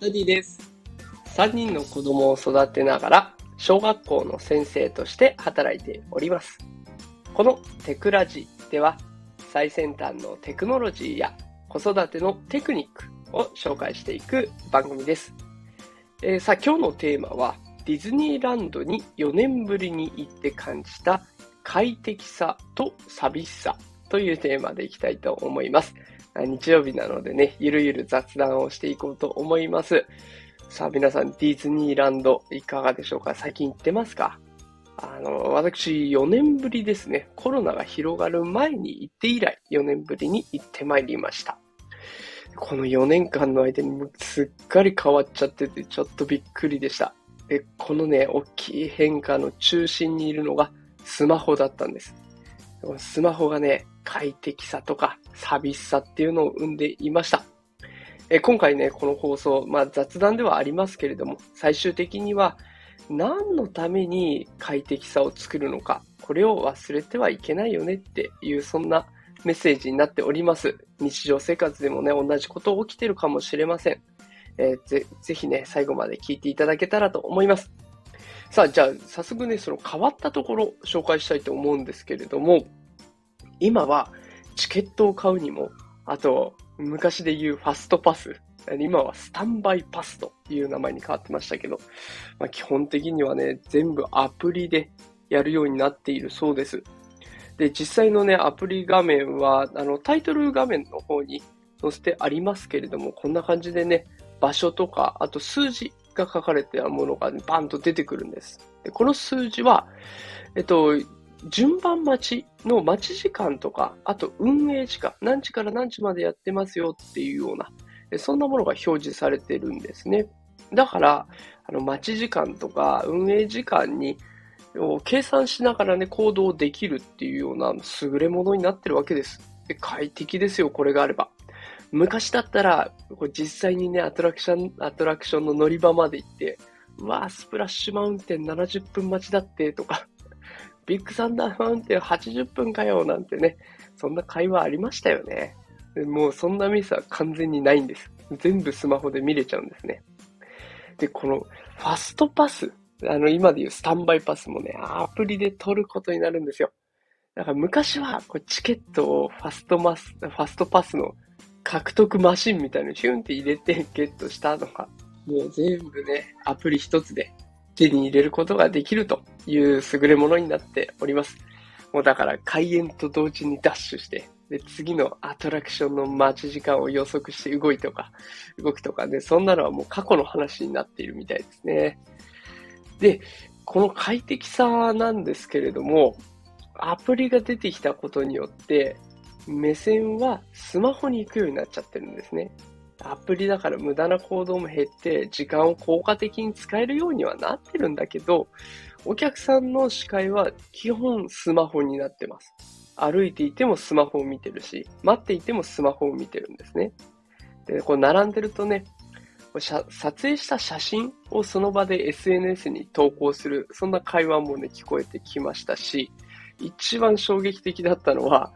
ダディです。3人の子供を育てながら、小学校の先生として働いております。このテクラジでは、最先端のテクノロジーや子育てのテクニックを紹介していく番組です。えーさあ、今日のテーマは、ディズニーランドに4年ぶりに行って感じた快適さと寂しさというテーマでいきたいと思います。日曜日なのでね、ゆるゆる雑談をしていこうと思います。さあ皆さん、ディズニーランドいかがでしょうか？最近行ってますか？あの、私4年ぶりですね。コロナが広がる前に行って以来、4年ぶりに行ってまいりました。この4年間の間にもすっかり変わっちゃってて、ちょっとびっくりでした。で、このね、大きい変化の中心にいるのがスマホだったんです。スマホがね、快適さとか寂しさっていうのを生んでいました。え今回ね、この放送、まあ雑談ではありますけれども、最終的には何のために快適さを作るのか、これを忘れてはいけないよねっていう、そんなメッセージになっております。日常生活でもね、同じこと起きてるかもしれません。えーぜ、ぜひね、最後まで聞いていただけたらと思います。さあ、じゃあ、早速ね、その変わったところ紹介したいと思うんですけれども、今はチケットを買うにも、あと、昔で言うファストパス、今はスタンバイパスという名前に変わってましたけど、まあ、基本的にはね、全部アプリでやるようになっているそうです。で、実際のね、アプリ画面は、あの、タイトル画面の方に載せてありますけれども、こんな感じでね、場所とか、あと数字が書かれてあるものが、バンと出てくるんです。で、この数字は、えっと、順番待ちの待ち時間とか、あと運営時間、何時から何時までやってますよっていうような、そんなものが表示されてるんですね。だから、あの待ち時間とか運営時間に計算しながらね、行動できるっていうような優れものになってるわけです。で快適ですよ、これがあれば。昔だったら、これ実際にね、アトラクション、アトラクションの乗り場まで行って、うわースプラッシュマウンテン70分待ちだって、とか、ビッグサンダーマウンテン80分かよ、なんてね、そんな会話ありましたよね。もうそんなミスは完全にないんです。全部スマホで見れちゃうんですね。で、このファストパス、あの今でいうスタンバイパスもね、アプリで取ることになるんですよ。だから昔はこうチケットをファストマス、ファストパスの獲得マシンみたいにヒュンって入れてゲットしたのが、もう全部ね、アプリ一つで手に入れることができるという優れものになっております。もうだから開園と同時にダッシュして、で、次のアトラクションの待ち時間を予測して動いとか、動くとかね、そんなのはもう過去の話になっているみたいですね。で、この快適さなんですけれども、アプリが出てきたことによって、目線はスマホに行くようになっちゃってるんですね。アプリだから無駄な行動も減って、時間を効果的に使えるようにはなってるんだけど、お客さんの視界は基本スマホになってます。歩いていてもスマホを見てるし、待っていてもスマホを見てるんですね。で、こう並んでるとね、撮影した写真をその場で SNS に投稿する、そんな会話もね、聞こえてきましたし、一番衝撃的だったのは、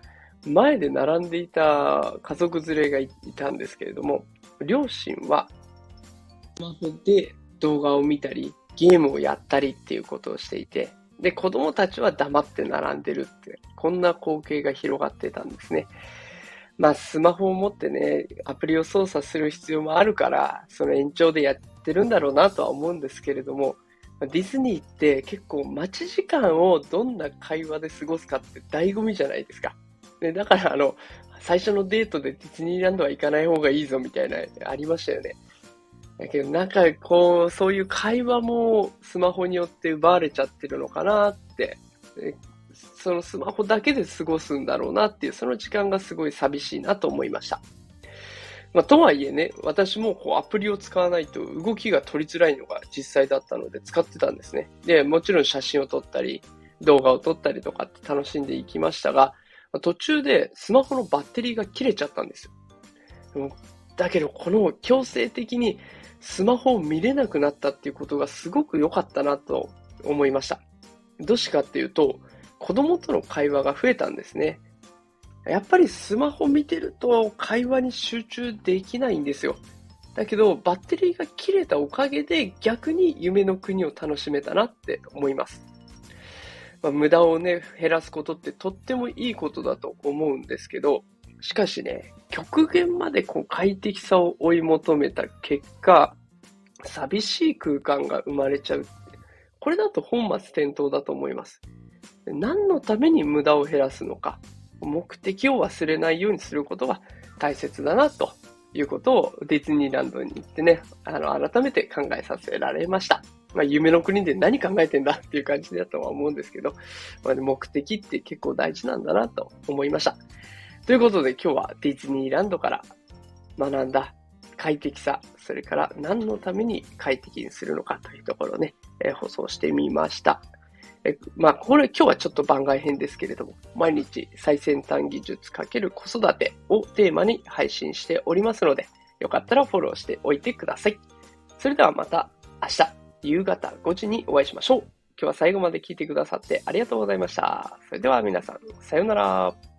前で並んでいた家族連れがいたんですけれども、両親はスマホで動画を見たり、ゲームをやったりっていうことをしていて、で、子供たちは黙って並んでるって、こんな光景が広がってたんですね。まあ、スマホを持ってね、アプリを操作する必要もあるから、その延長でやってるんだろうなとは思うんですけれども、ディズニーって結構待ち時間をどんな会話で過ごすかって醍醐味じゃないですか。でだからあの、最初のデートでディズニーランドは行かない方がいいぞみたいな、ありましたよね。だけどなんかこう、そういう会話もスマホによって奪われちゃってるのかなって、そのスマホだけで過ごすんだろうなっていう、その時間がすごい寂しいなと思いました。まあ、とはいえね、私もこうアプリを使わないと動きが取りづらいのが実際だったので使ってたんですね。で、もちろん写真を撮ったり、動画を撮ったりとかって楽しんでいきましたが、途中でスマホのバッテリーが切れちゃったんですよ。だけど、この強制的にスマホを見れなくなったっていうことがすごく良かったなと思いました。どうしてかっていうと、子供との会話が増えたんですね。やっぱりスマホ見てると会話に集中できないんですよ。だけど、バッテリーが切れたおかげで逆に夢の国を楽しめたなって思います。まあ、無駄をね、減らすことってとってもいいことだと思うんですけど、しかしね、極限までこう快適さを追い求めた結果、寂しい空間が生まれちゃう。これだと本末転倒だと思います。何のために無駄を減らすのか、目的を忘れないようにすることが大切だなということをディズニーランドに行ってね、あの、改めて考えさせられました。まあ、夢の国で何考えてんだっていう感じだとは思うんですけど、まあ、目的って結構大事なんだなと思いました。ということで今日はディズニーランドから学んだ快適さ、それから何のために快適にするのかというところをね、えー、放送してみました。えまあ、これ今日はちょっと番外編ですけれども、毎日最先端技術×子育てをテーマに配信しておりますので、よかったらフォローしておいてください。それではまた明日夕方5時にお会いしましょう。今日は最後まで聞いてくださってありがとうございました。それでは皆さん、さようなら。